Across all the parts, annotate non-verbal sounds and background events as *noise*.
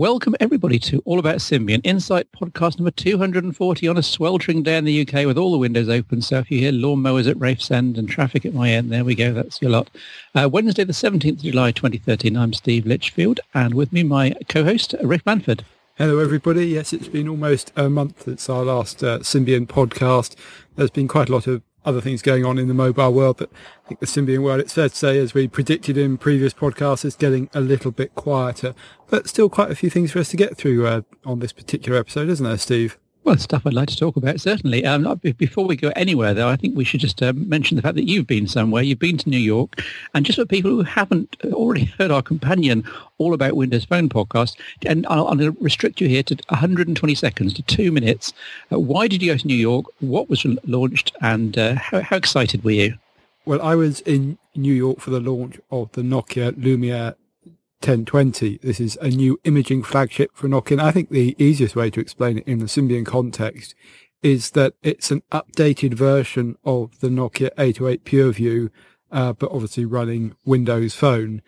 welcome everybody to All About Symbian Insight podcast number 240 on a sweltering day in the UK with all the windows open. So if you hear lawnmowers at Rafe's End and traffic at my end, there we go. That's your lot. Uh, Wednesday, the 17th of July, 2013. I'm Steve Litchfield and with me, my co-host, Rafe Blandford. Hello, everybody. Yes, it's been almost a month since our last uh, Symbian podcast. There's been quite a lot of other things going on in the mobile world, but I think the Symbian world, it's fair to say, as we predicted in previous podcasts, is getting a little bit quieter, but still quite a few things for us to get through uh, on this particular episode, isn't there, Steve? Well, stuff I'd like to talk about, certainly. Um, before we go anywhere, though, I think we should just um, mention the fact that you've been somewhere. You've been to New York. And just for people who haven't already *laughs* heard our companion All About Windows Phone podcast, and I'll, I'm going to restrict you here to 120 seconds, to two minutes. Uh, why did you go to New York? What was launched? And uh, how, how excited were you? Well, I was in New York for the launch of the Nokia Lumia 1020. This is a new imaging flagship for Nokia. I think the easiest way to explain it in the Symbian context is that it's an updated version of the Nokia 808 PureView, uh, but obviously running Windows Phone.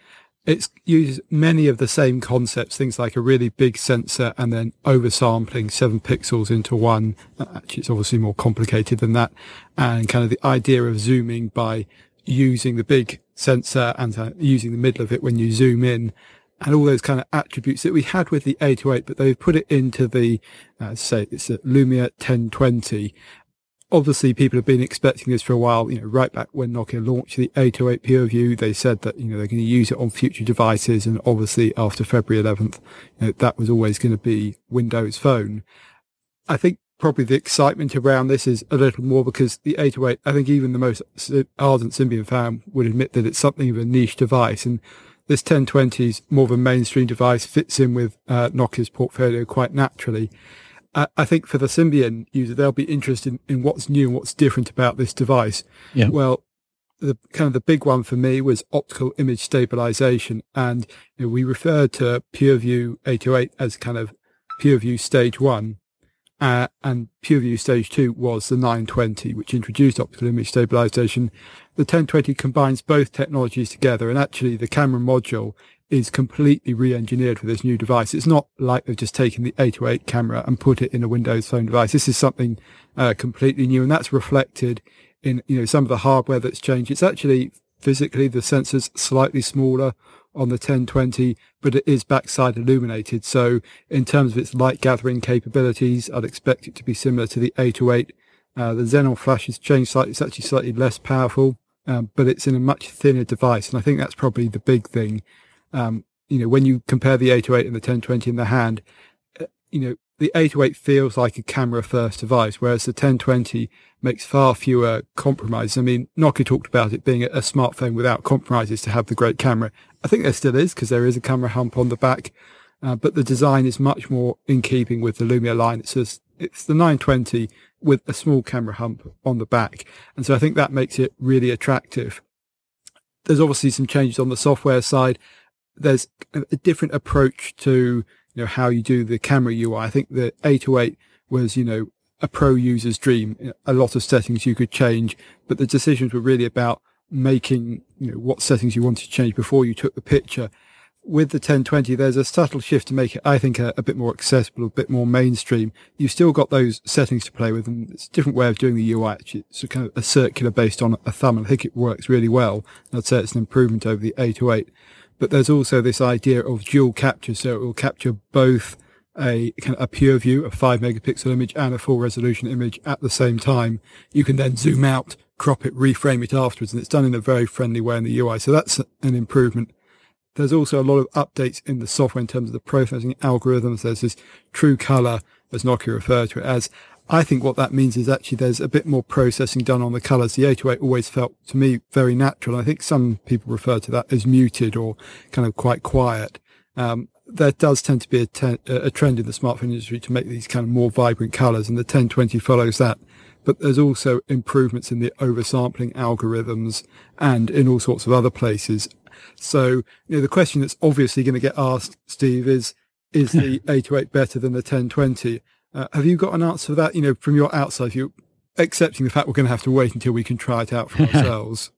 It uses many of the same concepts, things like a really big sensor and then oversampling seven pixels into one. Actually, it's obviously more complicated than that. And kind of the idea of zooming by using the big sensor and uh, using the middle of it when you zoom in and all those kind of attributes that we had with the 808, but they've put it into the, uh, say, it's a Lumia 1020. Obviously, people have been expecting this for a while. You know, right back when Nokia launched the 808 PureView, they said that you know they're going to use it on future devices, and obviously after February 11th, you know, that was always going to be Windows Phone. I think probably the excitement around this is a little more because the 808, I think even the most ardent Symbian fan would admit that it's something of a niche device. And this 1020 is more of a mainstream device, fits in with uh, Nokia's portfolio quite naturally. Uh, I think for the Symbian user, they'll be interested in, in what's new and what's different about this device. Yeah. Well, the kind of the big one for me was optical image stabilization. And you know, we referred to PureView 808 as kind of PureView stage one. Uh, and PureView Stage 2 was the 920, which introduced optical image stabilization. The 1020 combines both technologies together, and actually the camera module is completely re-engineered for this new device. It's not like they've just taken the 808 camera and put it in a Windows Phone device. This is something uh, completely new, and that's reflected in you know some of the hardware that's changed. It's actually physically the sensor's slightly smaller on the 1020, but it is backside illuminated. So in terms of its light gathering capabilities, I'd expect it to be similar to the 808. Uh, the Xenon flash has changed slightly. It's actually slightly less powerful, um, but it's in a much thinner device. And I think that's probably the big thing. Um, you know, when you compare the 808 and the 1020 in the hand, uh, you know, the 808 feels like a camera first device, whereas the 1020 makes far fewer compromises. I mean, Nokia talked about it being a smartphone without compromises to have the great camera. I think there still is because there is a camera hump on the back, uh, but the design is much more in keeping with the Lumia line. It's just, it's the 920 with a small camera hump on the back. And so I think that makes it really attractive. There's obviously some changes on the software side. There's a different approach to, you know, how you do the camera UI. I think the 808 was, you know, a pro user's dream. A lot of settings you could change, but the decisions were really about making you know what settings you wanted to change before you took the picture. With the 1020, there's a subtle shift to make it, I think, a, a, bit more accessible, a bit more mainstream. You've still got those settings to play with, and it's a different way of doing the UI. Actually, it's a kind of a circular based on a thumb, and I think it works really well. And I'd say it's an improvement over the 808. But there's also this idea of dual capture, so it will capture both a kind of a pure view, a five megapixel image and a full resolution image at the same time. You can then zoom out crop it, reframe it afterwards, and it's done in a very friendly way in the UI. So that's an improvement. There's also a lot of updates in the software in terms of the processing algorithms. There's this true color, as Nokia referred to it as. I think what that means is actually there's a bit more processing done on the colors. The 808 always felt to me very natural. I think some people refer to that as muted or kind of quite quiet. Um, there does tend to be a, te- a, trend in the smartphone industry to make these kind of more vibrant colors and the 1020 follows that but there's also improvements in the oversampling algorithms and in all sorts of other places. So, you know, the question that's obviously going to get asked, Steve, is, is the *laughs* 808 better than the 1020? Uh, have you got an answer for that? You know, from your outside view, accepting the fact we're going to have to wait until we can try it out for *laughs* ourselves.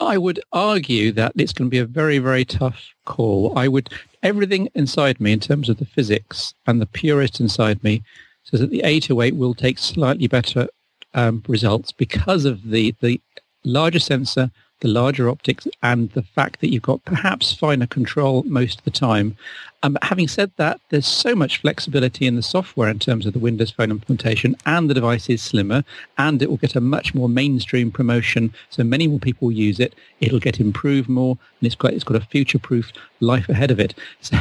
I would argue that it's going to be a very, very tough call. I would everything inside me in terms of the physics and the purist inside me says that the 808 will take slightly better um, results because of the, the larger sensor, the larger optics, and the fact that you've got perhaps finer control most of the time. Um, having said that, there's so much flexibility in the software in terms of the Windows Phone implementation, and the device is slimmer, and it will get a much more mainstream promotion. So many more people use it. It'll get improved more, and it's got it's got a future-proof life ahead of it. *laughs* So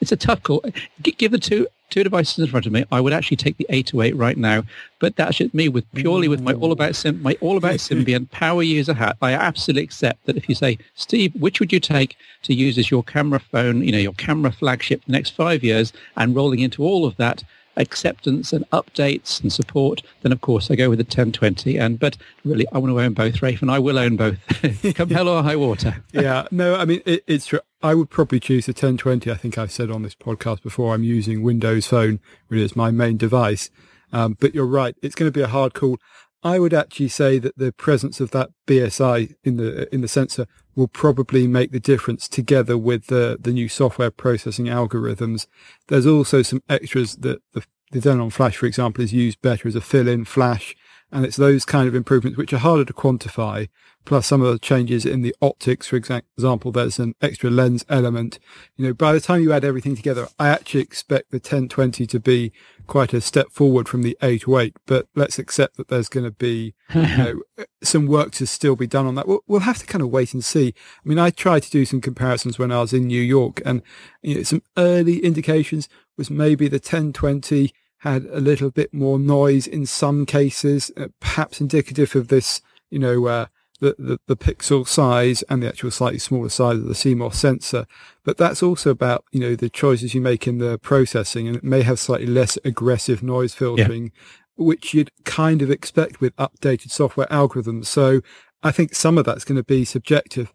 it's a tough call. Give the two two devices in front of me, I would actually take the 808 right now. But that's just me with purely with my all about Sim, my all about *laughs* Symbian power user hat. I absolutely accept that if you say, Steve, which would you take to use as your camera phone, you know, your camera flagship the next five years and rolling into all of that acceptance and updates and support, then of course I go with the 1020. And but really, I want to own both, Rafe, and I will own both. *laughs* Come hell or high water. *laughs* yeah, no, I mean it, it's true. I would probably choose the 1020. I think I've said on this podcast before. I'm using Windows Phone really as my main device. Um, but you're right; it's going to be a hard call. I would actually say that the presence of that BSI in the in the sensor will probably make the difference together with the the new software processing algorithms. There's also some extras that the the Xenon Flash, for example, is used better as a fill-in flash, and it's those kind of improvements which are harder to quantify plus some of the changes in the optics. For example, there's an extra lens element. You know, by the time you add everything together, I actually expect the 1020 to be quite a step forward from the 808, but let's accept that there's going to be you *laughs* know, some work to still be done on that. We'll, we'll, have to kind of wait and see. I mean, I tried to do some comparisons when I was in New York and you know, some early indications was maybe the 1020 had a little bit more noise in some cases, uh, perhaps indicative of this, you know, uh, the, the, the, pixel size and the actual slightly smaller size of the CMOS sensor. But that's also about, you know, the choices you make in the processing and it may have slightly less aggressive noise filtering, yeah. which you'd kind of expect with updated software algorithms. So I think some of that's going to be subjective.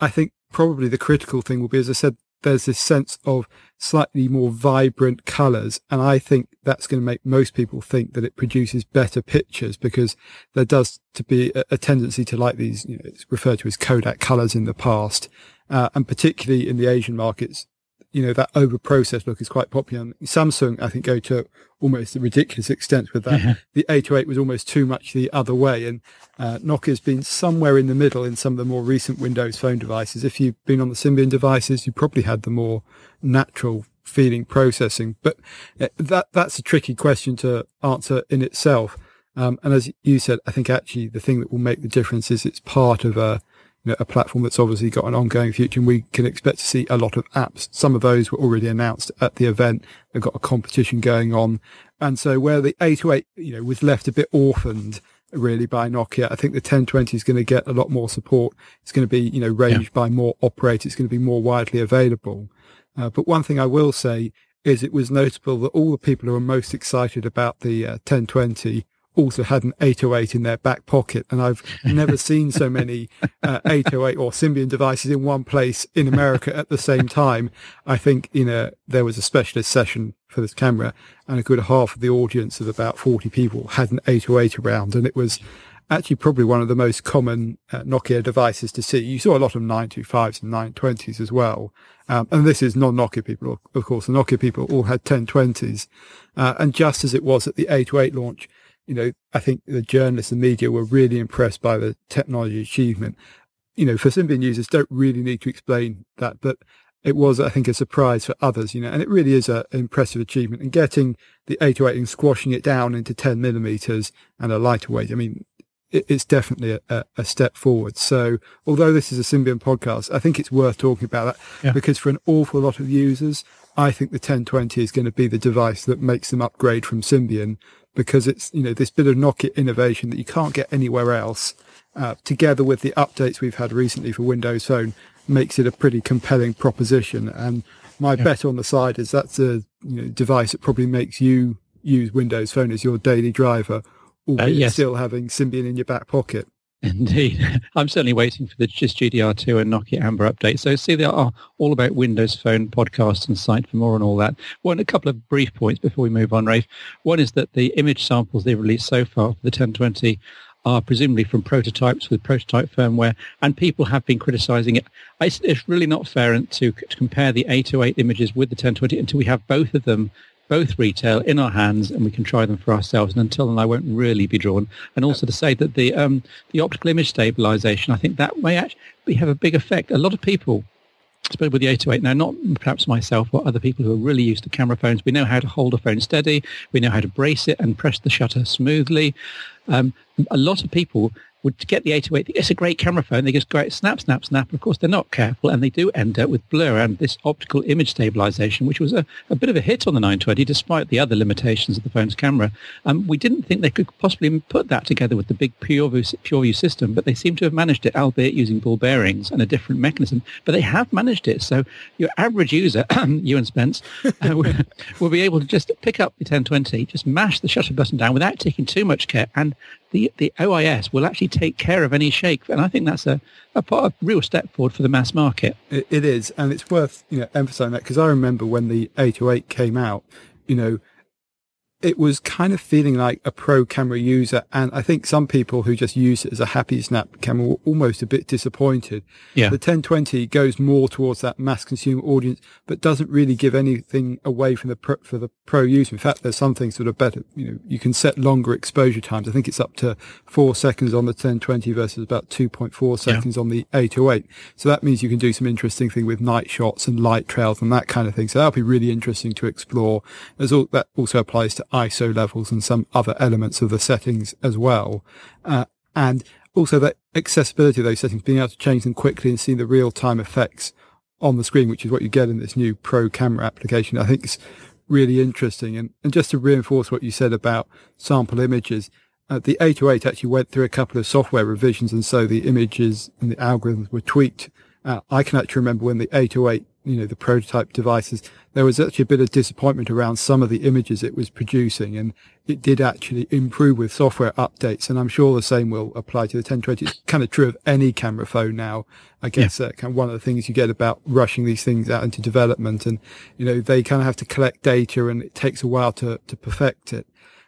I think probably the critical thing will be, as I said, there's this sense of slightly more vibrant colors. And I think that's going to make most people think that it produces better pictures because there does to be a, a tendency to like these, you know, it's referred to as Kodak colors in the past. Uh, and particularly in the Asian markets, you know, that over processed look is quite popular. Samsung, I think, go to almost a ridiculous extent with that. the 808 was almost too much the other way. And uh, Nokia's been somewhere in the middle in some of the more recent Windows phone devices. If you've been on the Symbian devices, you probably had the more natural feeling processing. But uh, that that's a tricky question to answer in itself. Um, and as you said, I think actually the thing that will make the difference is it's part of a you know, a platform that's obviously got an ongoing future and we can expect to see a lot of apps. Some of those were already announced at the event. They've got a competition going on. And so where the 808, you know, was left a bit orphaned really by Nokia, I think the 1020 is going to get a lot more support. It's going to be, you know, ranged yeah. by more operators. It's going to be more widely available. Uh, but one thing I will say is it was notable that all the people who were most excited about the uh, 1020 also had an 808 in their back pocket. And I've never *laughs* seen so many uh, 808 or Symbian devices in one place in America at the same time. I think, you know, there was a specialist session for this camera and a good half of the audience of about 40 people had an 808 around. And it was actually probably one of the most common uh, Nokia devices to see. You saw a lot of 925s and 920s as well. Um, and this is non-Nokia people, of course. The Nokia people all had 1020s. Uh, and just as it was at the 808 launch, you know, I think the journalists and media were really impressed by the technology achievement. You know, for Symbian users, don't really need to explain that, but it was, I think, a surprise for others, you know, and it really is an impressive achievement. And getting the 808 and squashing it down into 10 millimeters and a lighter weight, I mean, it, it's definitely a, a, step forward. So although this is a Symbian podcast, I think it's worth talking about that yeah. because for an awful lot of users, I think the 1020 is going to be the device that makes them upgrade from Symbian because it's, you know, this bit of Nokia innovation that you can't get anywhere else, uh, together with the updates we've had recently for Windows Phone makes it a pretty compelling proposition. And my yeah. bet on the side is that's a you know, device that probably makes you use Windows Phone as your daily driver, albeit uh, yes. still having Symbian in your back pocket. *laughs* Indeed. I'm certainly waiting for the GIST GDR2 and Nokia Amber update. So see, they are all about Windows Phone podcast and site for more on all that. One, a couple of brief points before we move on, Rafe. One is that the image samples they've released so far for the 1020 are presumably from prototypes with prototype firmware, and people have been criticizing it. It's, really not fair to compare the 808 images with the 1020 until we have both of them both retail in our hands and we can try them for ourselves. And until then, I won't really be drawn. And also to say that the um, the optical image stabilization, I think that may actually have a big effect. A lot of people especially with the 808 now, not perhaps myself or other people who are really used to camera phones. We know how to hold a phone steady. We know how to brace it and press the shutter smoothly. Um, a lot of people would get the 808. It's a great camera phone. They just go out, snap, snap, snap. Of course, they're not careful, and they do end up with blur and this optical image stabilization, which was a, a bit of a hit on the 920, despite the other limitations of the phone's camera. Um, we didn't think they could possibly put that together with the big PureView, PureView system, but they seem to have managed it, albeit using ball bearings and a different mechanism. But they have managed it. So your average user, *clears throat* you and Spence, uh, *laughs* will, will be able to just pick up the 1020, just mash the shutter button down without taking too much care, and the, the OIS will actually take care of any shake. And I think that's a, a, a real step forward for the mass market. it, it is. And it's worth you know emphasizing that because I remember when the 808 came out, you know, it was kind of feeling like a pro camera user. And I think some people who just use it as a happy snap camera were almost a bit disappointed. Yeah. The 1020 goes more towards that mass consumer audience, but doesn't really give anything away from the pro, for the pro user. In fact, there's something sort of better. You know, you can set longer exposure times. I think it's up to four seconds on the 1020 versus about 2.4 seconds yeah. on the 808. So that means you can do some interesting thing with night shots and light trails and that kind of thing. So that'll be really interesting to explore. As all, that also applies to ISO levels and some other elements of the settings as well. Uh, and also the accessibility of those settings, being able to change them quickly and see the real time effects on the screen, which is what you get in this new pro camera application. I think is really interesting. And, and just to reinforce what you said about sample images, uh, the 808 actually went through a couple of software revisions. And so the images and the algorithms were tweaked. Uh, I can actually remember when the 808 you know, the prototype devices, there was actually a bit of disappointment around some of the images it was producing and it did actually improve with software updates. And I'm sure the same will apply to the 1020. It's kind of true of any camera phone now. I guess yeah. uh, kind of one of the things you get about rushing these things out into development and, you know, they kind of have to collect data and it takes a while to, to perfect it.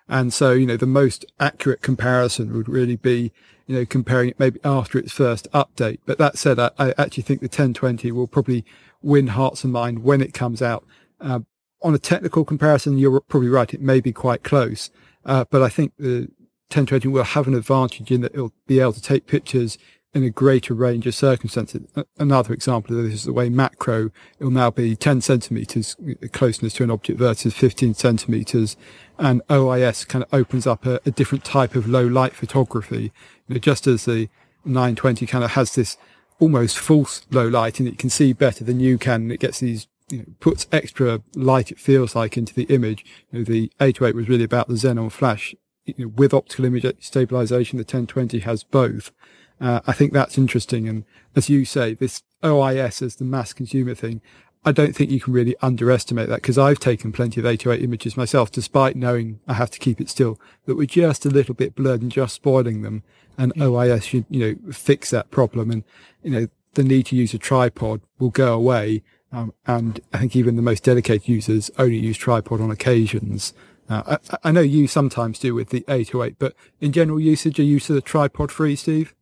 And so, you know, the most accurate comparison would really be, you know, comparing it maybe after its first update. But that said, I, I actually think the 1020 will probably win hearts and mind when it comes out. Uh, on a technical comparison, you're probably right. It may be quite close, uh, but I think the 1020 will have an advantage in that it'll be able to take pictures in a greater range of circumstances. Another example of this is the way macro will now be 10 centimeters closeness to an object versus 15 centimeters. And OIS kind of opens up a, a different type of low light photography. You know, just as the 920 kind of has this almost false low light and it can see better than you can. It gets these, you know, puts extra light, it feels like, into the image. You know, the 808 was really about the xenon flash. You know, with optical image stabilization, the 1020 has both. Uh, I think that's interesting. And as you say, this OIS as the mass consumer thing, I don't think you can really underestimate that because I've taken plenty of 808 images myself, despite knowing I have to keep it still, that were just a little bit blurred and just spoiling them. And OIS should, you know, fix that problem. And, you know, the need to use a tripod will go away. Um, and I think even the most dedicated users only use tripod on occasions. Uh, I, I, know you sometimes do with the 808, but in general usage, are you sort of tripod free, Steve?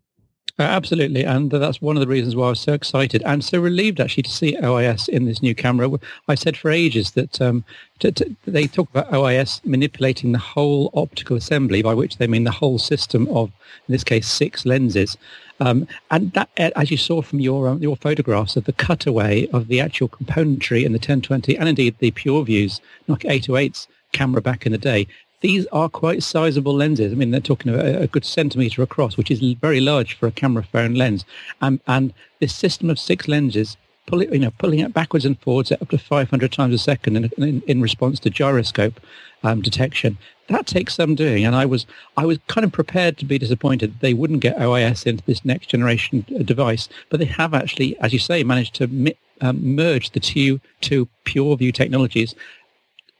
Uh, absolutely, and that's one of the reasons why I was so excited and so relieved actually to see OIS in this new camera. I said for ages that um, to, to, they talk about OIS manipulating the whole optical assembly, by which they mean the whole system of, in this case, six lenses. Um, and that, as you saw from your um, your photographs of the cutaway of the actual componentry in the 1020, and indeed the pure PureViews Nokia 808's camera back in the day, these are quite sizable lenses. I mean, they're talking about a, good centimeter across, which is very large for a camera phone lens. Um, and this system of six lenses, pull it, you know, pulling it backwards and forwards at up to 500 times a second in, in, in response to gyroscope um, detection, that takes some doing. And I was, I was kind of prepared to be disappointed they wouldn't get OIS into this next generation uh, device, but they have actually, as you say, managed to mi- um, merge the two, two PureView technologies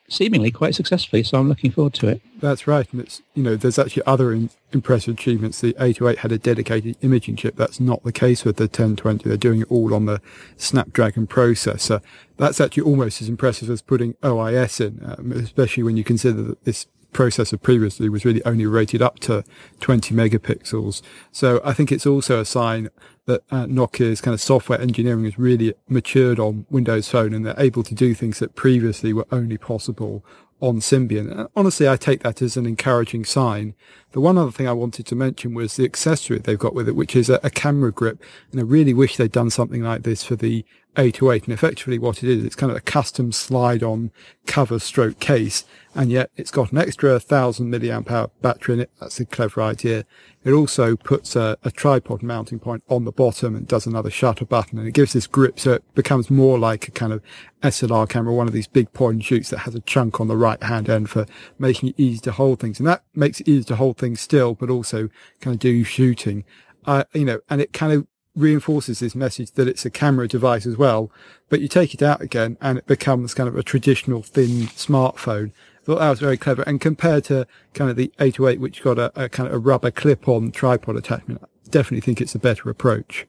seemingly quite successfully. So I'm looking forward to it. That's right. And it's, you know, there's actually other in, impressive achievements. The 808 had a dedicated imaging chip. That's not the case with the 1020. They're doing it all on the Snapdragon processor. That's actually almost as impressive as putting OIS in, um, especially when you consider that this processor previously was really only rated up to 20 megapixels. So I think it's also a sign that uh, Nokia's kind of software engineering has really matured on Windows Phone and they're able to do things that previously were only possible on Symbian. And honestly, I take that as an encouraging sign. The one other thing I wanted to mention was the accessory they've got with it, which is a, a camera grip. And I really wish they'd done something like this for the 808. And effectively what it is, it's kind of a custom slide on cover stroke case. And yet it's got an extra thousand milliamp hour battery in it. That's a clever idea. It also puts a, a, tripod mounting point on the bottom and does another shutter button and it gives this grip so it becomes more like a kind of SLR camera, one of these big point and shoots that has a chunk on the right hand end for making it easy to hold things. And that makes it easy to hold things still, but also kind of do shooting. Uh, you know, and it kind of reinforces this message that it's a camera device as well, but you take it out again and it becomes kind of a traditional thin smartphone I thought that was very clever. And compared to kind of the 808, which got a, a kind of a rubber clip-on tripod attachment, I definitely think it's a better approach.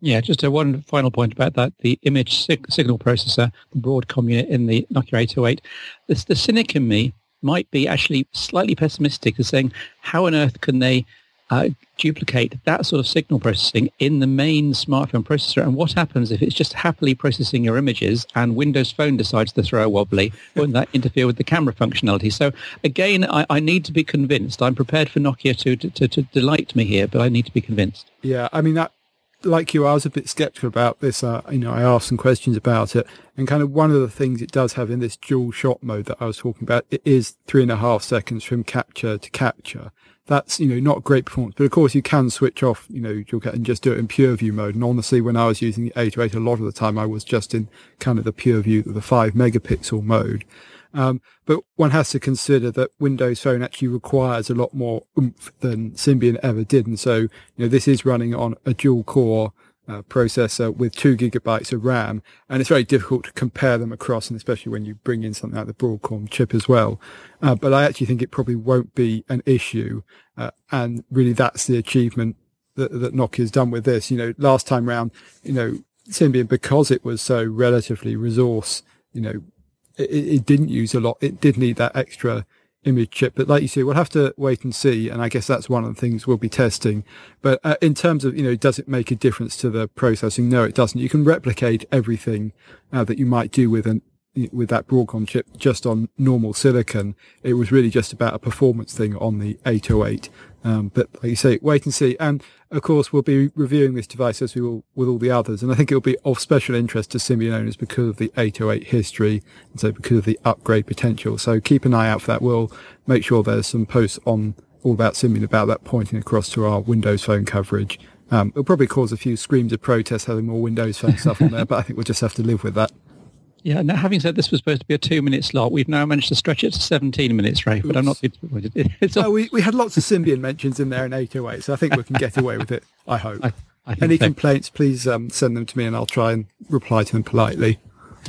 Yeah, just a one final point about that. The image sig- signal processor, the Broadcom unit in the Nokia 808, this, the cynic in me might be actually slightly pessimistic as saying, how on earth can they uh, duplicate that sort of signal processing in the main smartphone processor. And what happens if it's just happily processing your images and Windows Phone decides to throw a wobbly? *laughs* Won't that interfere with the camera functionality? So again, I, I need to be convinced. I'm prepared for Nokia to, to, to delight me here, but I need to be convinced. Yeah, I mean, that like you, I was a bit skeptical about this. Uh, you know, I asked some questions about it, and kind of one of the things it does have in this dual shot mode that I was talking about, it is three and a half seconds from capture to capture that's you know not great performance. But of course, you can switch off you know dual and just do it in pure view mode. And honestly, when I was using the 808, a lot of the time I was just in kind of the pure view, the five megapixel mode. Um, but one has to consider that Windows Phone actually requires a lot more oomph than Symbian ever did, and so you know this is running on a dual core uh, processor with two gigabytes of RAM, and it's very difficult to compare them across, and especially when you bring in something like the Broadcom chip as well. Uh, but I actually think it probably won't be an issue, uh, and really that's the achievement that, that Nokia's done with this. You know, last time round, you know, Symbian because it was so relatively resource, you know, it, it didn't use a lot. It did need that extra image chip. But like you say, we'll have to wait and see. And I guess that's one of the things we'll be testing. But uh, in terms of, you know, does it make a difference to the processing? No, it doesn't. You can replicate everything uh, that you might do with an with that Broadcom chip just on normal silicon. It was really just about a performance thing on the 808. Um, but like you say, wait and see. And of course, we'll be reviewing this device as we will with all the others. And I think it'll be of special interest to Symbian owners because of the 808 history and so because of the upgrade potential. So keep an eye out for that. We'll make sure there's some posts on all about Symbian about that pointing across to our Windows Phone coverage. Um, it'll probably cause a few screams of protest having more Windows Phone stuff on there, but I think we'll just have to live with that. Yeah, now having said this was supposed to be a two-minute slot, we've now managed to stretch it to 17 minutes, Ray, but I'm not disappointed. *laughs* It's oh, we, we had lots of Symbian mentions in there in 808, so I think we can get away with it, I *laughs* hope. I, I Any so. complaints, please um, send them to me and I'll try and reply to them politely. *laughs*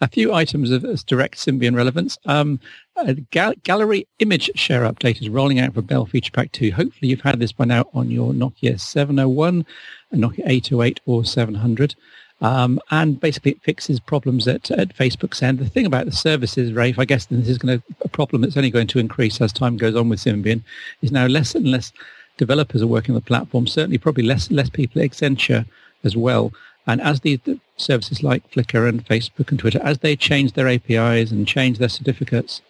a few items of direct Symbian relevance. Um, gal- gallery image share update is rolling out for Belle Feature Pack 2. Hopefully you've had this by now on your Nokia 701, Nokia 808 or 700. Um, and basically it fixes problems at, at Facebook's end. The thing about the services, Rafe, I guess this is going to a problem that's only going to increase as time goes on with Symbian, is now less and less developers are working on the platform. Certainly, probably less and less people at Accenture as well. And as these the services like Flickr and Facebook and Twitter, as they change their APIs and change their certificates,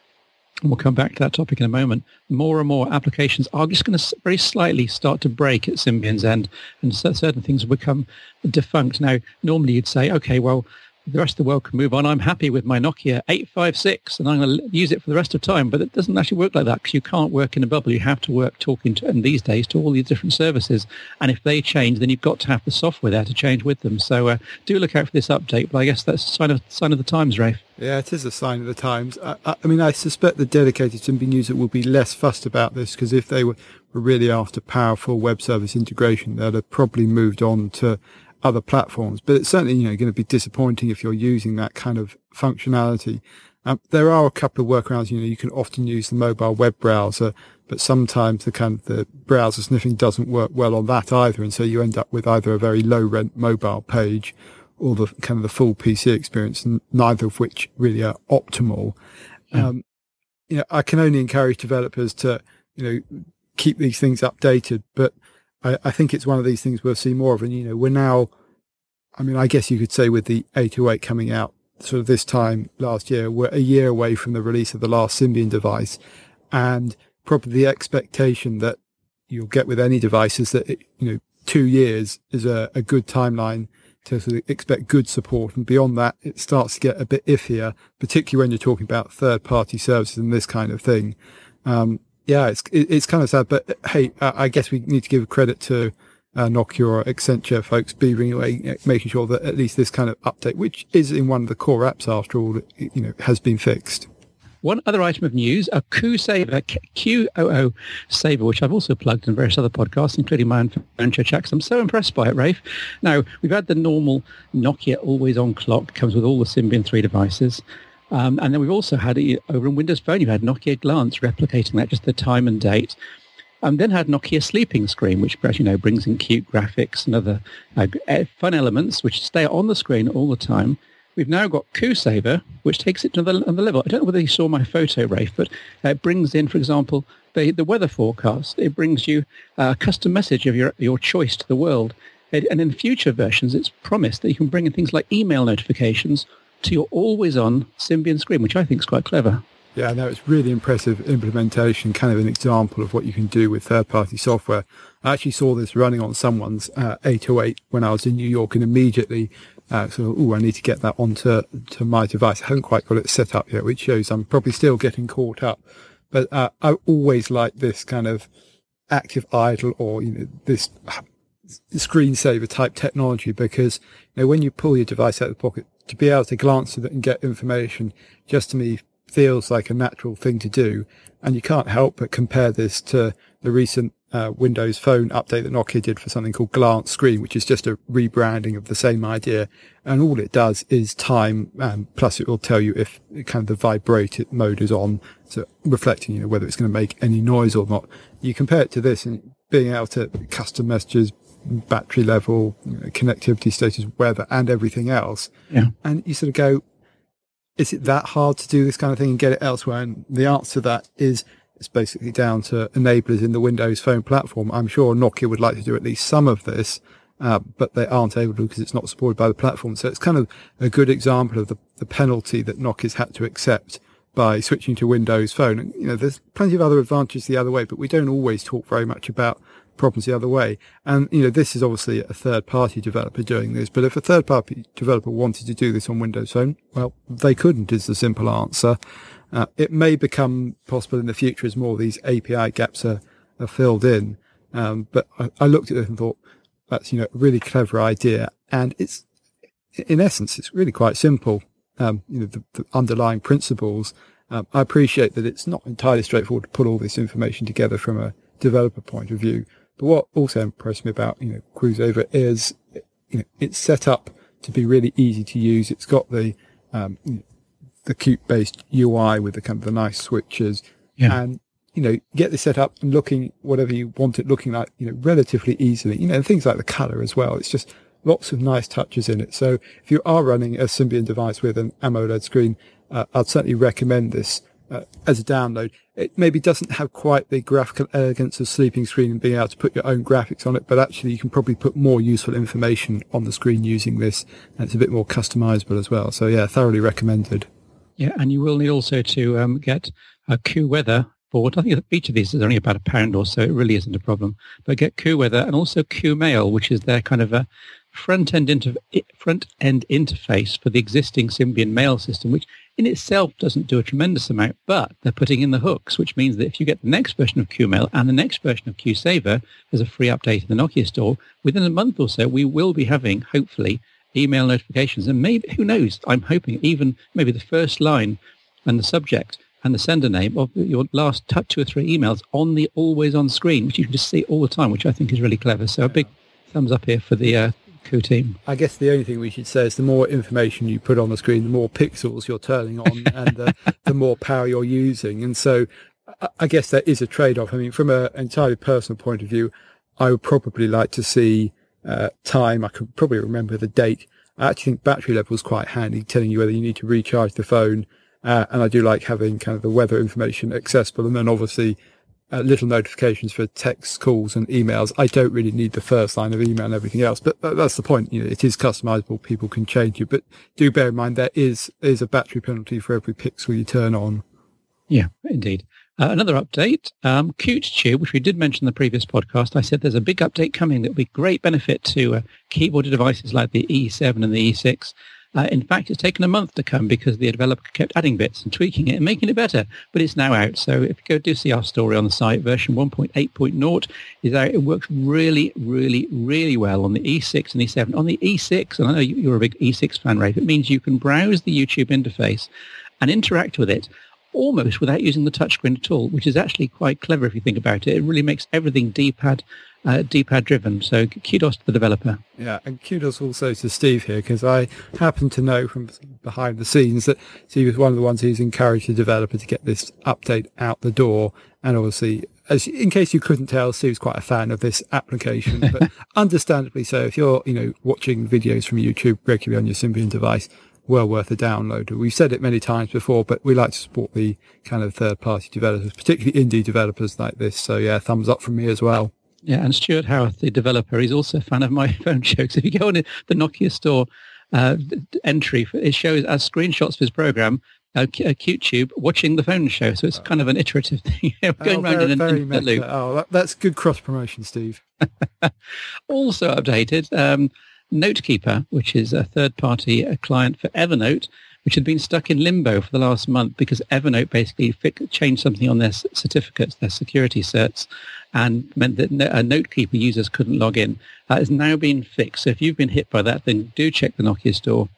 and we'll come back to that topic in a moment, more and more applications are just going to very slightly start to break at Symbian's end, and certain things will become defunct. Now, normally you'd say, okay, well, the rest of the world can move on. I'm happy with my Nokia 856 and I'm going to use it for the rest of time. But it doesn't actually work like that because you can't work in a bubble. You have to work talking to, and these days, to all these different services. And if they change, then you've got to have the software there to change with them. So uh, do look out for this update. But I guess that's a sign of, sign of the times, Rafe. Yeah, it is a sign of the times. I, I mean, I suspect the dedicated Symbian user will be less fussed about this because if they were, were really after powerful web service integration, they'd have probably moved on to other platforms. But it's certainly, you know, going to be disappointing if you're using that kind of functionality. Um, there are a couple of workarounds. You know, you can often use the mobile web browser, but sometimes the kind of the browser sniffing doesn't work well on that either. And so you end up with either a very low rent mobile page or the kind of the full PC experience, and neither of which really are optimal. Um, you know, I can only encourage developers to, you know, keep these things updated. But I, I think it's one of these things we'll see more of. And, you know, we're now, I mean, I guess you could say with the 808 coming out sort of this time last year, we're a year away from the release of the last Symbian device. And probably the expectation that you'll get with any device is that, it, you know, two years is a, a good timeline to sort of expect good support. And beyond that, it starts to get a bit iffier, particularly when you're talking about third party services and this kind of thing. Um, yeah, it's, it's kind of sad, but hey, I guess we need to give credit to uh, Nokia or Accenture folks beavering away, making sure that at least this kind of update, which is in one of the core apps after all, you know, has been fixed. One other item of news, a Saver, QOO Saver, which I've also plugged in various other podcasts, including my own Furniture Chats. I'm so impressed by it, Rafe. Now, we've had the normal Nokia always-on clock, comes with all the Symbian 3 devices. Um, and then we've also had it over on Windows Phone, you've had Nokia Glance replicating that, just the time and date. And then had Nokia Sleeping Screen, which, as you know, brings in cute graphics and other uh, fun elements which stay on the screen all the time. We've now got Saver, which takes it to another level. I don't know whether you saw my photo, Rafe, but it brings in, for example, the, the weather forecast. It brings you a custom message of your, your choice to the world. And in future versions, it's promised that you can bring in things like email notifications to your always-on Symbian screen, which I think is quite clever. Yeah, no, it's really impressive implementation, kind of an example of what you can do with third-party software. I actually saw this running on someone's uh, 808 when I was in New York and immediately uh, so, oh, I need to get that onto to my device. I haven't quite got it set up yet, which shows I'm probably still getting caught up. But uh, I always like this kind of active idle or you know this screensaver type technology because you know when you pull your device out of the pocket to be able to glance at it and get information just to me feels like a natural thing to do. And you can't help but compare this to the recent uh, Windows Phone update that Nokia did for something called Glance Screen, which is just a rebranding of the same idea. And all it does is time, um, plus it will tell you if kind of the vibrate mode is on, so reflecting, you know, whether it's going to make any noise or not. You compare it to this and being able to custom messages, battery level, connectivity status, weather, and everything else. Yeah. And you sort of go, is it that hard to do this kind of thing and get it elsewhere? And the answer to that is it's basically down to enablers in the Windows Phone platform. I'm sure Nokia would like to do at least some of this, uh, but they aren't able to because it's not supported by the platform. So it's kind of a good example of the, the penalty that Nokia's had to accept by switching to Windows Phone. And, you know, there's plenty of other advantages the other way, but we don't always talk very much about problems the other way. And, you know, this is obviously a third party developer doing this, but if a third party developer wanted to do this on Windows Phone, well, they couldn't is the simple answer. Uh, it may become possible in the future as more of these API gaps are, are filled in. Um, but I, I, looked at it and thought that's, you know, a really clever idea. And it's, in essence, it's really quite simple. Um, you know, the, the underlying principles. Um, I appreciate that it's not entirely straightforward to put all this information together from a developer point of view. But what also impressed me about, you know, qooSaver is, you know, it's set up to be really easy to use. It's got the, um, the Qt based UI with the kind of the nice switches yeah. and, you know, get this set up and looking whatever you want it looking like, you know, relatively easily, you know, things like the color as well. It's just lots of nice touches in it. So if you are running a Symbian device with an AMOLED screen, uh, I'd certainly recommend this uh, as a download. It maybe doesn't have quite the graphical elegance of Sleeping Screen and being able to put your own graphics on it, but actually you can probably put more useful information on the screen using this, and it's a bit more customizable as well. So yeah, thoroughly recommended. Yeah, and you will need also to um, get a Qoo Weather board. I think each of these is only about a pound or so. It really isn't a problem. But get Qoo Weather and also Qoo Mail, which is their kind of a front end inter- front end interface for the existing Symbian mail system, which in itself doesn't do a tremendous amount, but they're putting in the hooks, which means that if you get the next version of Qoo Mail and the next version of qooSaver as a free update in the Nokia store, within a month or so, we will be having, hopefully, email notifications. And maybe, who knows, I'm hoping even maybe the first line and the subject and the sender name of your last two or three emails on the always on screen, which you can just see all the time, which I think is really clever. So a big thumbs up here for the uh, Qoo team. I guess the only thing we should say is the more information you put on the screen, the more pixels you're turning on *laughs* and the, the more power you're using. And so I guess there is a trade-off. I mean, from an entirely personal point of view, I would probably like to see uh, time. I could probably remember the date. I actually think battery level is quite handy, telling you whether you need to recharge the phone Uh, and I do like having kind of the weather information accessible and then obviously uh, little notifications for text calls and emails. I don't really need the first line of email and everything else, but that's the point. You know, it is customizable. People can change it, but do bear in mind there is, is a battery penalty for every pixel you turn on. Yeah, indeed. Uh, another update, um, CuteTube, which we did mention in the previous podcast. I said there's a big update coming that will be great benefit to uh, keyboard devices like the E7 and the E6. Uh, in fact, it's taken a month to come because the developer kept adding bits and tweaking it and making it better. But it's now out. So if you go do see our story on the site, version 1.8.0 is out. It works really, really, really well on the E6 and E7. On the E6, and I know you're a big E6 fan, Rafe, it means you can browse the YouTube interface and interact with it almost without using the touchscreen at all, which is actually quite clever if you think about it. It really makes everything D-pad uh, D-pad driven. So kudos to the developer. Yeah, and kudos also to Steve here because I happen to know from behind the scenes that Steve was one of the ones who's encouraged the developer to get this update out the door. And obviously, as in case you couldn't tell, Steve's quite a fan of this application, but *laughs* understandably so. If you're, you know, watching videos from YouTube regularly on your Symbian device, well worth a download. We've said it many times before, but we like to support the kind of third party developers, particularly indie developers like this. So yeah, thumbs up from me as well. Yeah, and Stuart Howarth, the developer, is also a fan of my *laughs* phone jokes. If you go on the Nokia store uh, entry, it shows as screenshots of his program, uh, CuteTube watching the phone show. So it's kind of an iterative *laughs* thing. going oh, very, in an infinite loop. Oh, that, that's good cross promotion, Steve. *laughs* also updated, um, Notekeeper, which is a third-party uh, client for Evernote, which had been stuck in limbo for the last month because Evernote basically changed something on their certificates, their security certs, and meant that a Notekeeper users couldn't log in. That has now been fixed. So if you've been hit by that, then do check the Nokia store.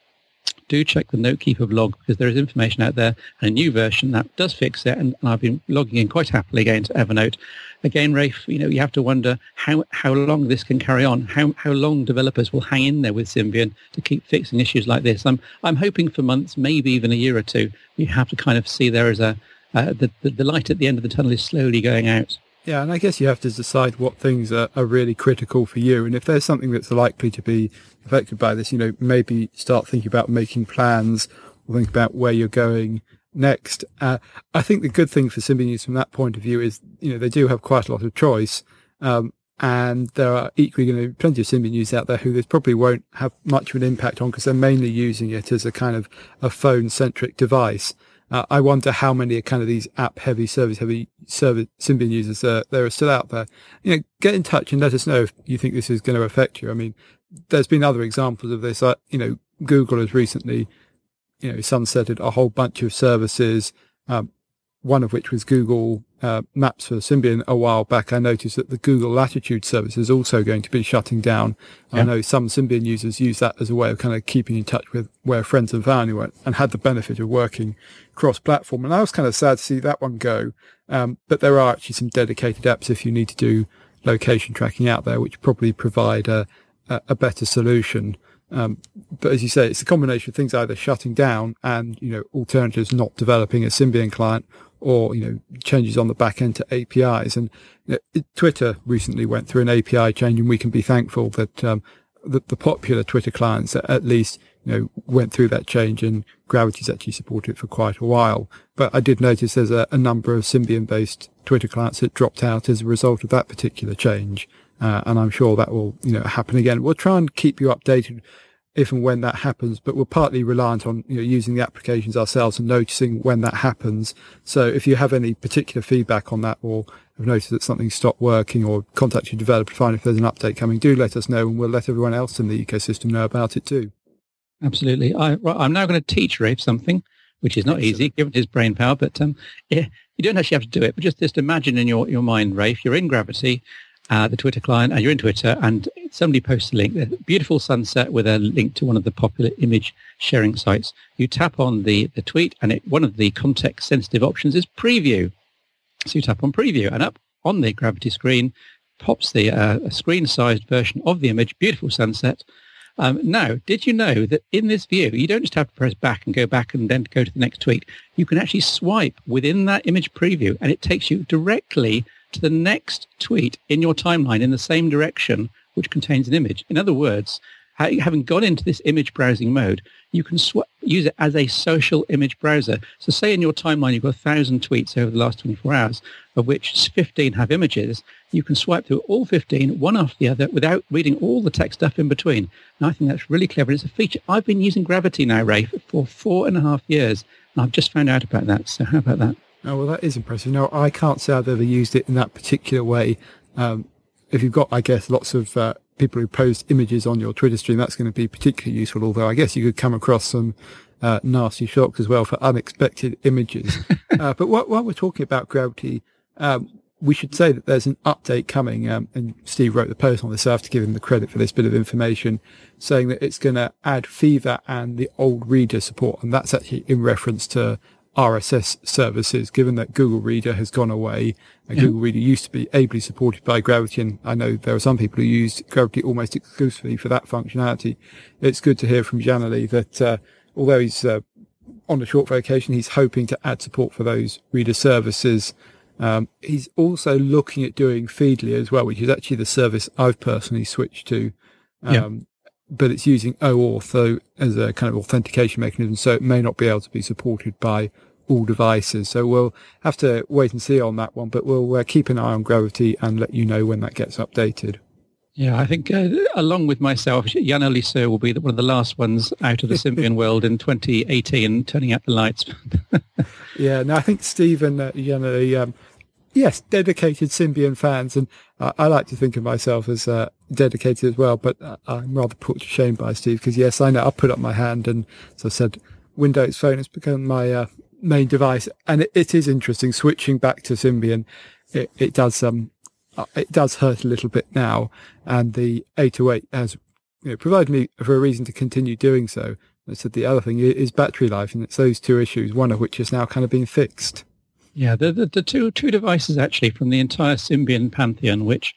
Do check the Notekeeper blog because there is information out there and a new version that does fix it. And, I've been logging in quite happily again to Evernote. Again, Rafe, you know, you have to wonder how, how long this can carry on, how, how long developers will hang in there with Symbian to keep fixing issues like this. I'm, I'm hoping for months, maybe even a year or two. You have to kind of see there is a, uh, the, the, the light at the end of the tunnel is slowly going out. Yeah, and I guess you have to decide what things are, are really critical for you. And if there's something that's likely to be affected by this, you know, maybe start thinking about making plans or think about where you're going next. Uh, I think the good thing for Symbian from that point of view is, you know, they do have quite a lot of choice. Um, and there are equally going to be plenty of Symbian users out there who this probably won't have much of an impact on because they're mainly using it as a kind of a phone centric device. Uh, I wonder how many kind of these app heavy, service heavy service Symbian users uh, there are still out there. You know, get in touch and let us know if you think this is going to affect you. I mean, there's been other examples of this. Uh, you know, Google has recently, you know, sunsetted a whole bunch of services. Um, one of which was Google uh, Maps for Symbian a while back. I noticed that the Google Latitude service is also going to be shutting down. Yeah. I know some Symbian users use that as a way of kind of keeping in touch with where friends and family went and had the benefit of working cross-platform. And I was kind of sad to see that one go. Um, but there are actually some dedicated apps if you need to do location tracking out there, which probably provide a, a, a better solution. Um, but as you say, it's a combination of things either shutting down and, you know, alternatives not developing a Symbian client or, you know, changes on the back end to APIs. And you know, Twitter recently went through an API change and we can be thankful that, um, the, the popular Twitter clients at least, you know, went through that change and Gravity's actually supported it for quite a while. But I did notice there's a, a number of Symbian based Twitter clients that dropped out as a result of that particular change. Uh, and I'm sure that will, you know, happen again. We'll try and keep you updated if and when that happens, but we're partly reliant on you know, using the applications ourselves and noticing when that happens. So if you have any particular feedback on that or have noticed that something stopped working or contact your developer to find if there's an update coming, do let us know and we'll let everyone else in the ecosystem know about it too. Absolutely. I, am now going to teach Rafe something, which is not easy given his brain power, but um, yeah, *laughs* you don't actually have to do it, but just, just imagine in your, your mind, Rafe, you're in Gravity, uh, the Twitter client, and you're in Twitter, and somebody posts a link, a beautiful sunset with a link to one of the popular image sharing sites. You tap on the, the tweet, and it, one of the context-sensitive options is preview. So you tap on preview, and up on the Gravity screen pops the uh, screen-sized version of the image, beautiful sunset. Um, now, did you know that in this view, you don't just have to press back and go back and then go to the next tweet. You can actually swipe within that image preview, and it takes you directly to the next tweet in your timeline in the same direction, which contains an image. In other words, having gone into this image browsing mode, you can sw- use it as a social image browser. So say in your timeline you've got a thousand tweets over the last 24 hours, of which 15 have images. You can swipe through all 15, one after the other, without reading all the text stuff in between. And I think that's really clever. It's a feature. I've been using Gravity now, Ray, for four and a half years. And I've just found out about that. So how about that? Oh, well, that is impressive. No, I can't say I've ever used it in that particular way. Um, if you've got, I guess, lots of uh, people who post images on your Twitter stream, that's going to be particularly useful. Although I guess you could come across some uh, nasty shocks as well for unexpected images. *laughs* uh, but while, while, we're talking about Gravity, um, we should say that there's an update coming, um, and Steve wrote the post on this. So I have to give him the credit for this bit of information, saying that it's going to add Fever and the old Reader support, and that's actually in reference to RSS services, given that Google Reader has gone away. And yeah. Google Reader used to be ably supported by Gravity, and I know there are some people who use Gravity almost exclusively for that functionality. It's good to hear from Jan Ole that uh, although he's uh, on a short vacation, he's hoping to add support for those reader services. Um, he's also looking at doing Feedly as well, which is actually the service I've personally switched to. Um, yeah. But it's using OAuth as a kind of authentication mechanism, so it may not be able to be supported by all devices. So we'll have to wait and see on that one, but we'll uh, keep an eye on Gravity and let you know when that gets updated. Yeah, I think uh, along with myself, Jan Lisseux will be the, one of the last ones out of the Symbian *laughs* world in 2018, turning out the lights. *laughs* yeah, no, I think Steve and uh, Jan um, yes, dedicated Symbian fans, and uh, I like to think of myself as uh, dedicated as well, but uh, I'm rather put to shame by Steve because, yes, I know I put up my hand, and as I said, Windows Phone has become my uh, main device, and it, it is interesting switching back to Symbian. It, it does um, uh, it does hurt a little bit now, and the 808 has you know, provided me for a reason to continue doing so. I said the other thing is battery life, and it's those two issues, one of which is now kind of being fixed. Yeah, the, the, the two two devices actually from the entire Symbian pantheon, which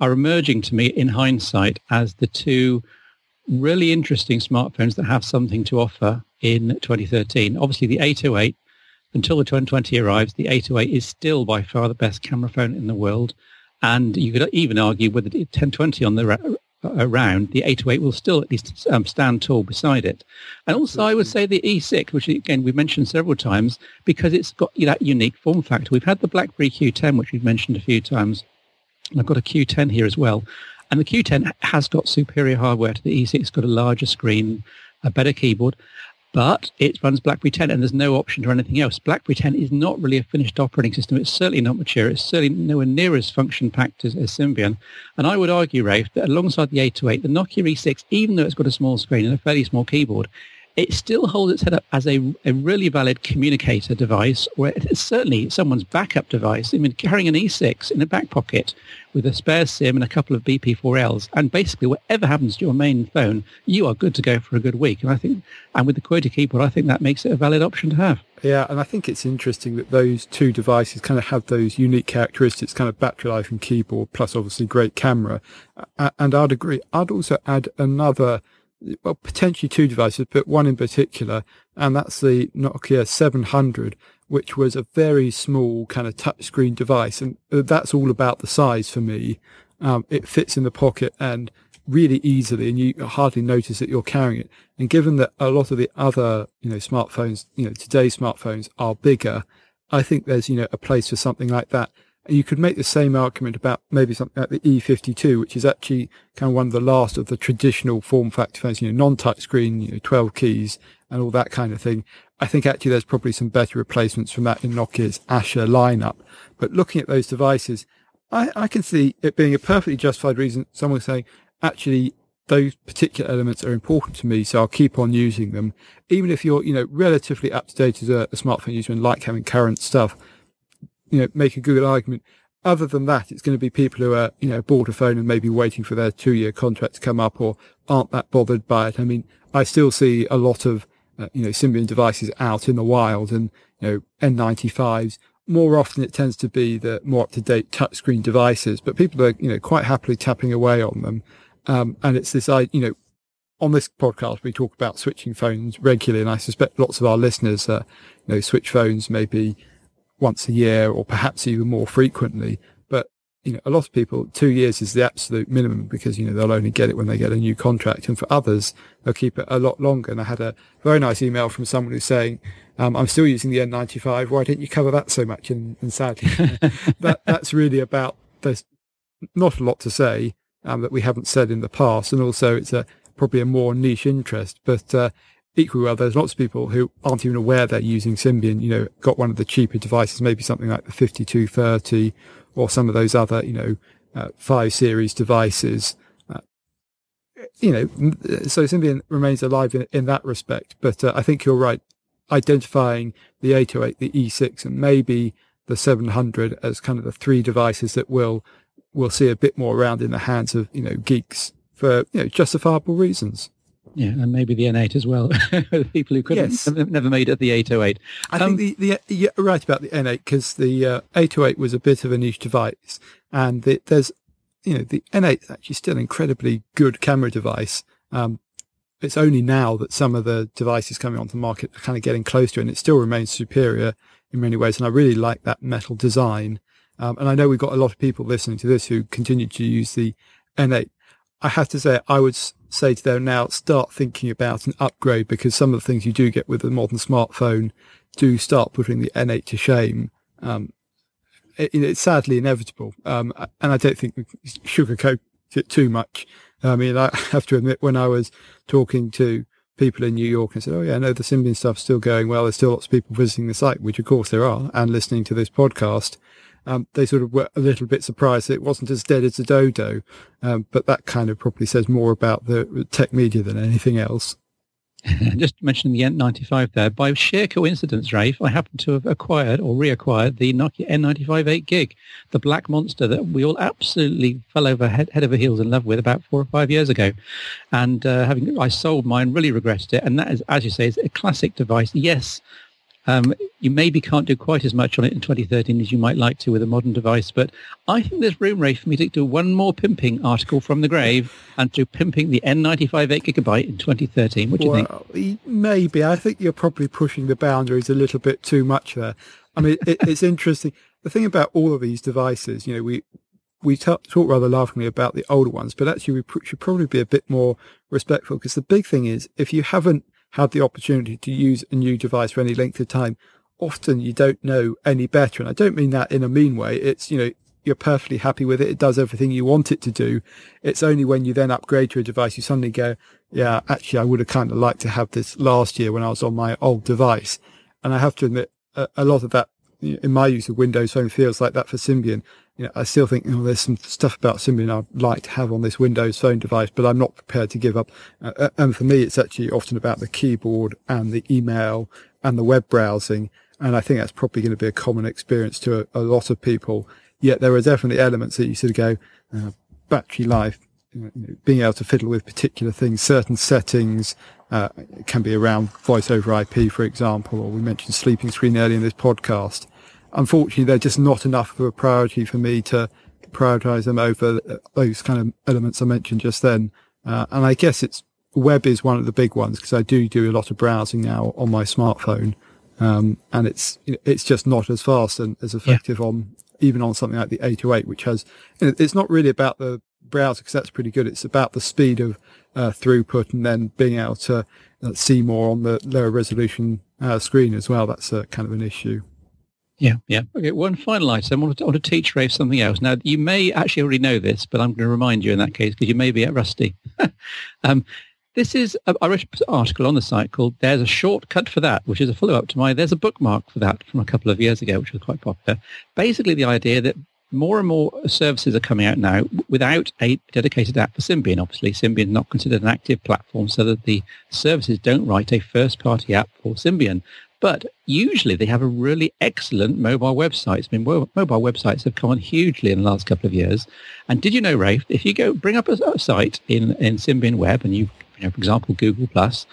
are emerging to me in hindsight as the two really interesting smartphones that have something to offer in 2013. Obviously, the 808 until the 2020 arrives, the 808 is still by far the best camera phone in the world. And you could even argue with the 1020 on the around, the 808 will still at least um, stand tall beside it. And also, I would say the E6, which again we've mentioned several times, because it's got that unique form factor. We've had the BlackBerry Q10, which we've mentioned a few times. I've got a Q10 here as well. And the Q10 has got superior hardware to the E6. It's got a larger screen, a better keyboard but it runs BlackBerry 10 and there's no option or anything else. BlackBerry 10 is not really a finished operating system. It's certainly not mature. It's certainly nowhere near as function packed as, as Symbian. And I would argue, Rafe, that alongside the 808, the Nokia E6, even though it's got a small screen and a fairly small keyboard, it still holds its head up as a, a really valid communicator device, or it's certainly someone's backup device. I mean, carrying an E6 in a back pocket with a spare SIM and a couple of BP4Ls, and basically whatever happens to your main phone, you are good to go for a good week. And I think, and with the QWERTY keyboard, I think that makes it a valid option to have. Yeah, and I think it's interesting that those two devices kind of have those unique characteristics, kind of battery life and keyboard, plus obviously great camera. And I'd agree. I'd also add another well, potentially two devices, but one in particular, and that's the Nokia 700, which was a very small kind of touchscreen device. And that's all about the size for me. Um, it fits in the pocket and really easily, and you hardly notice that you're carrying it. And given that a lot of the other, you know, smartphones, you know, today's smartphones are bigger, I think there's, you know, a place for something like that you could make the same argument about maybe something like the E52, which is actually kind of one of the last of the traditional form factor phones, you know, non-touch screen, you know, 12 keys and all that kind of thing. I think actually there's probably some better replacements from that in Nokia's Asha lineup. But looking at those devices, I, I can see it being a perfectly justified reason. Someone saying, actually, those particular elements are important to me, so I'll keep on using them. Even if you're, you know, relatively up to date as a, a smartphone user and like having current stuff, you know, make a good argument. Other than that, it's going to be people who are, you know, bought a phone and maybe waiting for their two year contract to come up or aren't that bothered by it. I mean, I still see a lot of, uh, you know, Symbian devices out in the wild and, you know, N95s. More often it tends to be the more up to date touchscreen devices, but people are, you know, quite happily tapping away on them. Um, and it's this, I, you know, on this podcast, we talk about switching phones regularly, and I suspect lots of our listeners, uh, you know, switch phones maybe once a year or perhaps even more frequently. But, you know, a lot of people, two years is the absolute minimum because, you know, they'll only get it when they get a new contract. And for others, they'll keep it a lot longer. And I had a very nice email from someone who's saying, um, I'm still using the N95. Why didn't you cover that so much? And, and sadly, *laughs* that, that's really about, there's not a lot to say um, that we haven't said in the past. And also it's a, probably a more niche interest, but, uh, equally well, there's lots of people who aren't even aware they're using Symbian, you know, got one of the cheaper devices, maybe something like the 5230 or some of those other, you know, uh, five series devices. Uh, you know, so Symbian remains alive in, in that respect. But uh, I think you're right, identifying the 808, the E6, and maybe the 700 as kind of the three devices that will will see a bit more around in the hands of you know geeks for you know justifiable reasons. Yeah, and maybe the N8 as well. *laughs* People who couldn't yes. never made it the 808. I um, think the, the you're right about the N8 because the uh, 808 was a bit of a niche device, and the, there's you know the N8 is actually still an incredibly good camera device. Um, it's only now that some of the devices coming onto the market are kind of getting close to it, and it still remains superior in many ways. And I really like that metal design. Um, and I know we've got a lot of people listening to this who continue to use the N8. I have to say, I would say to them now, start thinking about an upgrade because some of the things you do get with a modern smartphone do start putting the N8 to shame. Um, it, it's sadly inevitable. Um, and I don't think we sugarcoat it too much. I mean, I *laughs* have to admit, when I was talking to people in New York and said, oh yeah, know the Symbian stuff's still going well. There's still lots of people visiting the site, which of course there are, and listening to this podcast um, they sort of were a little bit surprised it wasn't as dead as a dodo. Um, but that kind of probably says more about the tech media than anything else. *laughs* Just mentioning the N95 there, by sheer coincidence, Rafe, I happen to have acquired or reacquired the Nokia N95 8 gig, the black monster that we all absolutely fell over head, head over heels in love with about four or five years ago. And uh, having I sold mine, really regretted it. And that is, as you say, is a classic device. Yes, um, you maybe can't do quite as much on it in 2013 as you might like to with a modern device, but I think there's room, Rafe, for me to do one more pimping article from the grave *laughs* and do pimping the N95 8 gigabyte in 2013. What do you think? Maybe. I think you're probably pushing the boundaries a little bit too much there. I mean, it, it's interesting. *laughs* The thing about all of these devices, you know, we we talk, talk rather laughingly about the older ones, but actually we should probably be a bit more respectful because the big thing is if you haven't had the opportunity to use a new device for any length of time, often you don't know any better. And I don't mean that in a mean way. It's, you know, you're perfectly happy with it. It does everything you want it to do. It's only when you then upgrade to a device, you suddenly go, yeah, actually, I would have kind of liked to have this last year when I was on my old device. And I have to admit, a, a lot of that in my use of Windows Phone feels like that for Symbian you know, I still think oh, there's some stuff about Symbian I'd like to have on this Windows Phone device, but I'm not prepared to give up. Uh, uh, and for me, it's actually often about the keyboard and the email and the web browsing. And I think that's probably going to be a common experience to a, a lot of people. Yet there are definitely elements that you sort of go, uh, battery life, you know, being able to fiddle with particular things, certain settings, uh, can be around voice over IP, for example, or we mentioned sleeping screen earlier in this podcast unfortunately, they're just not enough of a priority for me to prioritize them over those kind of elements I mentioned just then. Uh, and I guess it's web is one of the big ones because I do do a lot of browsing now on my smartphone. Um, and it's, it's just not as fast and as effective yeah. on, even on something like the 808, which has, it's not really about the browser because that's pretty good. It's about the speed of uh, throughput and then being able to uh, see more on the lower resolution uh, screen as well. That's a kind of an issue. Yeah, yeah. Okay, one final item. I want to, I want to teach Rafe something else. Now, you may actually already know this, but I'm going to remind you in that case because you may be at rusty. *laughs* um, this is, a, I wrote an article on the site called There's a Shortcut for That, which is a follow-up to my There's a Bookmark for That from a couple of years ago, which was quite popular. Basically, the idea that more and more services are coming out now without a dedicated app for Symbian. Obviously, Symbian is not considered an active platform, so that the services don't write a first-party app for Symbian. But usually they have a really excellent mobile website. I mean, mobile websites have come on hugely in the last couple of years. And did you know, Rafe, if you go bring up a, site in, in Symbian Web and you, you know, for example, Google Plus,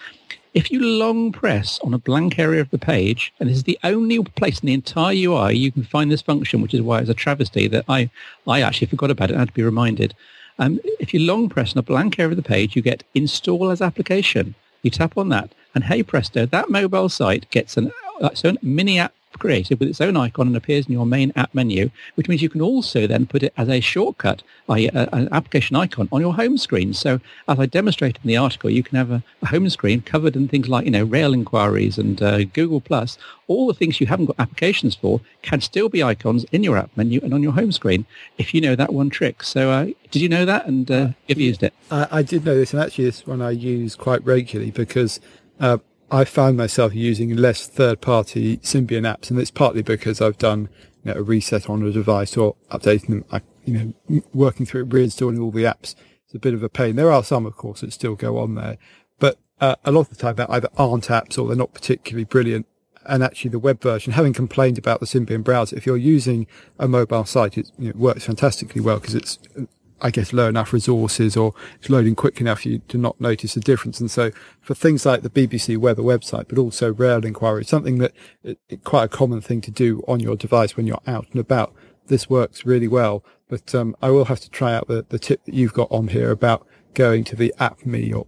if you long press on a blank area of the page, and this is the only place in the entire UI you can find this function, which is why it's a travesty that I, I actually forgot about it. I had to be reminded. Um, if you long press on a blank area of the page, you get install as application. You tap on that and hey presto, that mobile site gets an its own mini app created with its own icon and appears in your main app menu, which means you can also then put it as a shortcut, i.e. an application icon on your home screen. So as I demonstrated in the article, you can have a, a home screen covered in things like, you know, rail inquiries and uh, Google Plus. All the things you haven't got applications for can still be icons in your app menu and on your home screen if you know that one trick. So uh, did you know that and uh, have you used it? I, I, did know this, and actually this one I use quite regularly because uh, I found myself using less third-party Symbian apps, and it's partly because I've done you know, a reset on a device or updating them. I, you know, working through reinstalling all the apps is a bit of a pain. There are some, of course, that still go on there, but uh, a lot of the time they either aren't apps or they're not particularly brilliant. And actually, the web version, having complained about the Symbian browser, if you're using a mobile site, it you know, works fantastically well because it's I guess, low enough resources or it's loading quick enough for you to not notice the difference. And so for things like the BBC weather website, but also rail inquiry, something that it, it, quite a common thing to do on your device when you're out and about. This works really well, but um, I will have to try out the, the tip that you've got on here about going to the app me or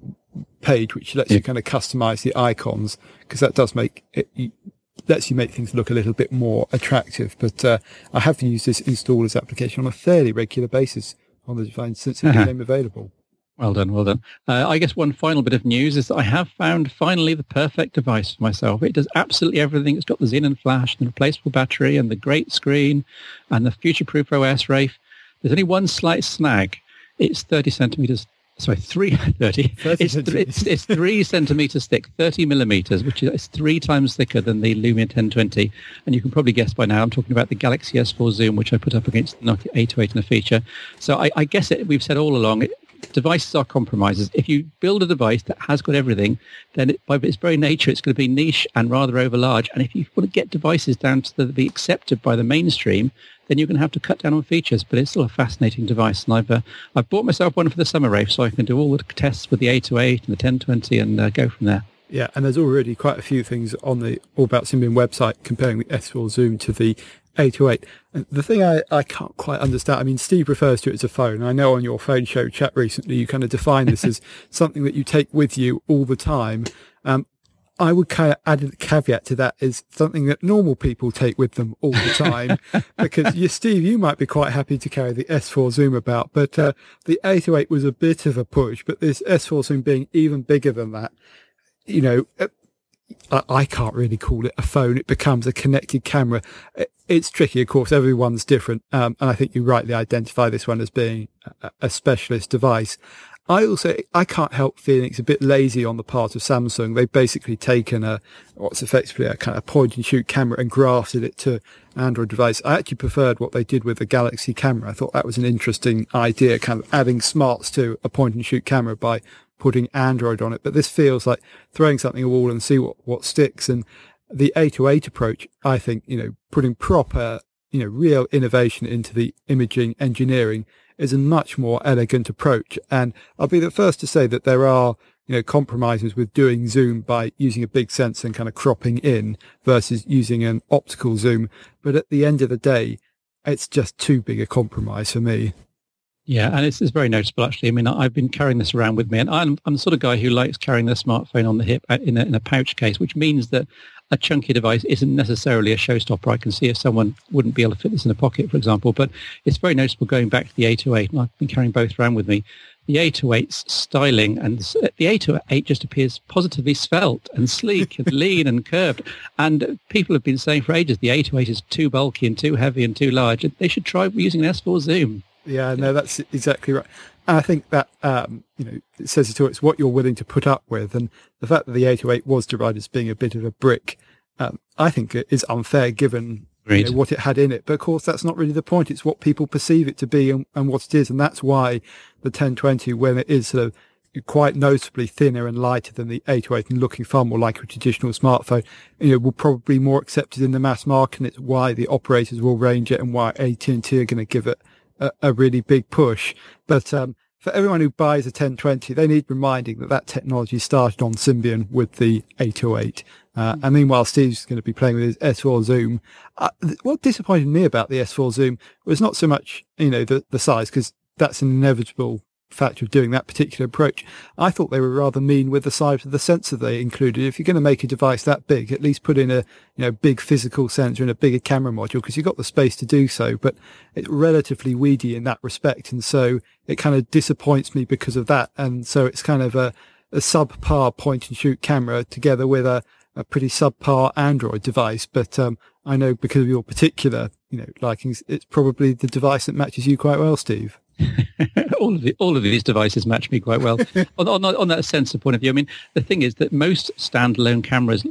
page, which lets yeah. you kind of customize the icons because that does make it, lets you make things look a little bit more attractive. But uh, I have used this installers application on a fairly regular basis on the device since it uh-huh. became *laughs* available. Well done, well done. Uh, I guess one final bit of news is that I have found finally the perfect device for myself. It does absolutely everything. It's got the Xenon Flash, the replaceable battery, and the great screen, and the future-proof OS, Rafe. There's only one slight snag. It's 30 centimeters sorry, three *laughs* thirty. 30 it's, it's, it's, three centimeters thick, 30 millimeters, which is three times thicker than the Lumia 1020. And you can probably guess by now, I'm talking about the Galaxy S4 Zoom, which I put up against the Nokia 808 in a feature. So I, I guess it, we've said all along, it, devices are compromises. If you build a device that has got everything, then it, by its very nature, it's going to be niche and rather over large. And if you want to get devices down to be accepted by the mainstream, then you're going to have to cut down on features. But it's still a fascinating device, and I've uh, I've bought myself one for the summer, Rafe, so I can do all the tests with the 808 and the 1020 and uh, go from there. Yeah, and there's already quite a few things on the All About Symbian website comparing the S4 Zoom to the 808. And the thing I, I can't quite understand, I mean, Steve refers to it as a phone. I know on your phone show chat recently, you kind of define this as *laughs* something that you take with you all the time. Um, I would kind of add a caveat to that is something that normal people take with them all the time, *laughs* because you, Steve, you might be quite happy to carry the S4 Zoom about, but uh, the 808 was a bit of a push. But this S4 Zoom being even bigger than that, you know, uh, I, can't really call it a phone. It becomes a connected camera. It's tricky, of course. Everyone's different, um, and I think you rightly identify this one as being a, a specialist device. I also I can't help feeling it's a bit lazy on the part of Samsung. They've basically taken a what's effectively a kind of point and shoot camera and grafted it to Android device. I actually preferred what they did with the Galaxy camera. I thought that was an interesting idea, kind of adding smarts to a point and shoot camera by putting Android on it. But this feels like throwing something at a wall and see what, what sticks. And the 808 approach, I think, you know, putting proper, you know, real innovation into the imaging engineering is a much more elegant approach. And I'll be the first to say that there are, you know, compromises with doing zoom by using a big sensor and kind of cropping in versus using an optical zoom. But at the end of the day, it's just too big a compromise for me. Yeah, and it's, it's very noticeable actually. I mean, I've been carrying this around with me, and I'm, I'm the sort of guy who likes carrying their smartphone on the hip uh, in a, in a pouch case, which means that a chunky device isn't necessarily a showstopper. I can see if someone wouldn't be able to fit this in a pocket, for example, but it's very noticeable going back to the 808, and I've been carrying both around with me. The 808's styling and the 808 just appears positively svelte and sleek and *laughs* lean and curved. And people have been saying for ages the 808 is too bulky and too heavy and too large. They should try using an S4 Zoom. Yeah, no, that's exactly right. And I think that, um, you know, it says it all. It's what you're willing to put up with. And the fact that the 808 was derived as being a bit of a brick, um, I think it is unfair given you know, what it had in it. But of course, that's not really the point. It's what people perceive it to be and, and what it is. And that's why the 1020, when it is sort of quite noticeably thinner and lighter than the 808 and looking far more like a traditional smartphone, you know, will probably be more accepted in the mass market. And it's why the operators will range it and why AT&T are going to give it a, a really big push. But um, for everyone who buys a 1020, they need reminding that that technology started on Symbian with the 808. Uh, and meanwhile, Steve's going to be playing with his S4 Zoom. Uh, what disappointed me about the S4 Zoom was not so much, you know, the, the size, because that's an inevitable manufacturer doing that particular approach. I thought they were rather mean with the size of the sensor they included. If you're going to make a device that big, at least put in a you know big physical sensor and a bigger camera module because you've got the space to do so. But it's relatively weedy in that respect, and so it kind of disappoints me because of that. And so it's kind of a, a subpar point and shoot camera together with a a pretty subpar Android device, but um, I know because of your particular, you know, likings, it's probably the device that matches you quite well, Steve. *laughs* all of the, all of these devices match me quite well. *laughs* on, on, on, that sensor point of view, I mean, the thing is that most standalone cameras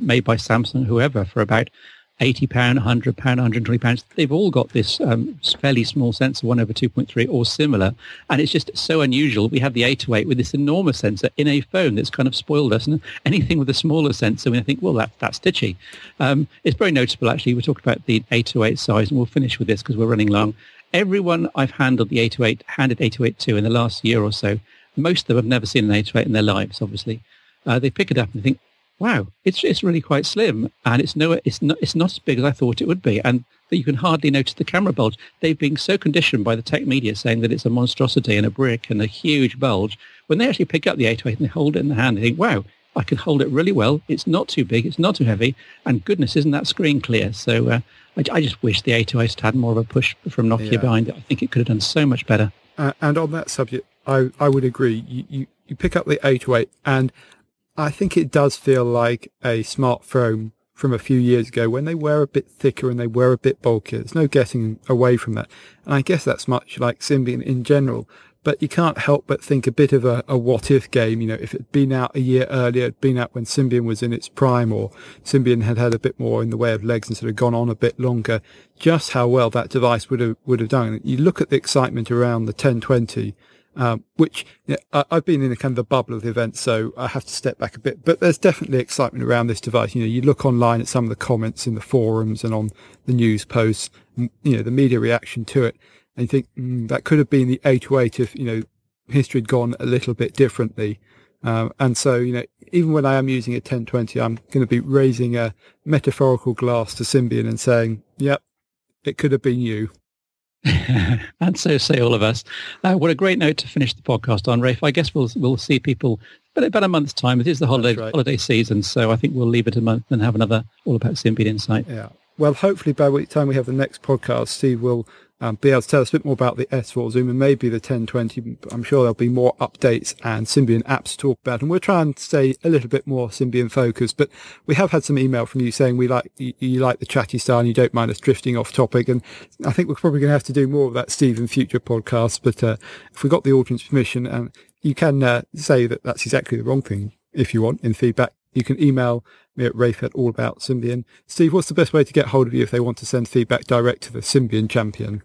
made by Samsung, whoever, for about eighty pound, hundred pound, hundred twenty pounds. They've all got this um, fairly small sensor, one over two point three or similar, and it's just so unusual. We have the eight to eight with this enormous sensor in a phone that's kind of spoiled us. And anything with a smaller sensor, we think, well, that that's stitchy. Um, it's very noticeable actually. We talked about the eight to eight size, and we'll finish with this because we're running long. Everyone I've handled the eight to eight, handed eight to in the last year or so, most of them have never seen an eight to eight in their lives. Obviously, uh, they pick it up and think, wow, it's it's really quite slim, and it's it's not, it's not as big as I thought it would be, and that you can hardly notice the camera bulge. They've been so conditioned by the tech media saying that it's a monstrosity and a brick and a huge bulge. When they actually pick up the 808 and they hold it in the hand, they think, wow, I can hold it really well. It's not too big, it's not too heavy, and goodness, isn't that screen clear? So uh, I, I, just wish the 808 had more of a push from Nokia yeah. behind it. I think it could have done so much better. Uh, and on that subject, I, I would agree. You, you, you pick up the 808 and I think it does feel like a smartphone from a few years ago when they were a bit thicker and they were a bit bulkier. There's no getting away from that. And I guess that's much like Symbian in general. But you can't help but think a bit of a, a what if game. You know, if it had been out a year earlier, it'd been out when Symbian was in its prime or Symbian had had a bit more in the way of legs and sort of gone on a bit longer, just how well that device would have, would have done. You look at the excitement around the 1020 um, which you know, I, have been in a kind of the bubble of the event, so I have to step back a bit. But there's definitely excitement around this device. You know, you look online at some of the comments in the forums and on the news posts, you know, the media reaction to it, and you think mm, that could have been the 808 if you know history had gone a little bit differently. Um, and so, you know, even when I am using a 1020, I'm going to be raising a metaphorical glass to Symbian and saying, "Yep, it could have been you." *laughs* and so say all of us. Uh, what a great note to finish the podcast on, Rafe. I guess we'll we'll see people but about a month's time. It is the holiday right. holiday season, so I think we'll leave it a month and have another all about Symbian Insight. Yeah. Well, hopefully by the time we have the next podcast, Steve will um, be able to tell us a bit more about the S4 Zoom and maybe the 1020. I'm sure there'll be more updates and Symbian apps to talk about. And we're trying to stay a little bit more Symbian focused, but we have had some email from you saying we like, you, you like the chatty style and you don't mind us drifting off topic. And I think we're probably going to have to do more of that, Steve, in future podcasts. But, uh, if we got the audience permission and you can, uh, say that that's exactly the wrong thing if you want in feedback, you can email me at Rafe at All About Symbian. Steve, what's the best way to get hold of you if they want to send feedback direct to the Symbian champion?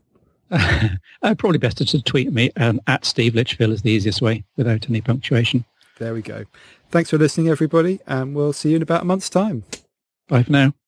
*laughs* uh, probably best to tweet me um, at Steve Litchfield is the easiest way without any punctuation. There we go. Thanks for listening, everybody, and we'll see you in about a month's time. Bye for now.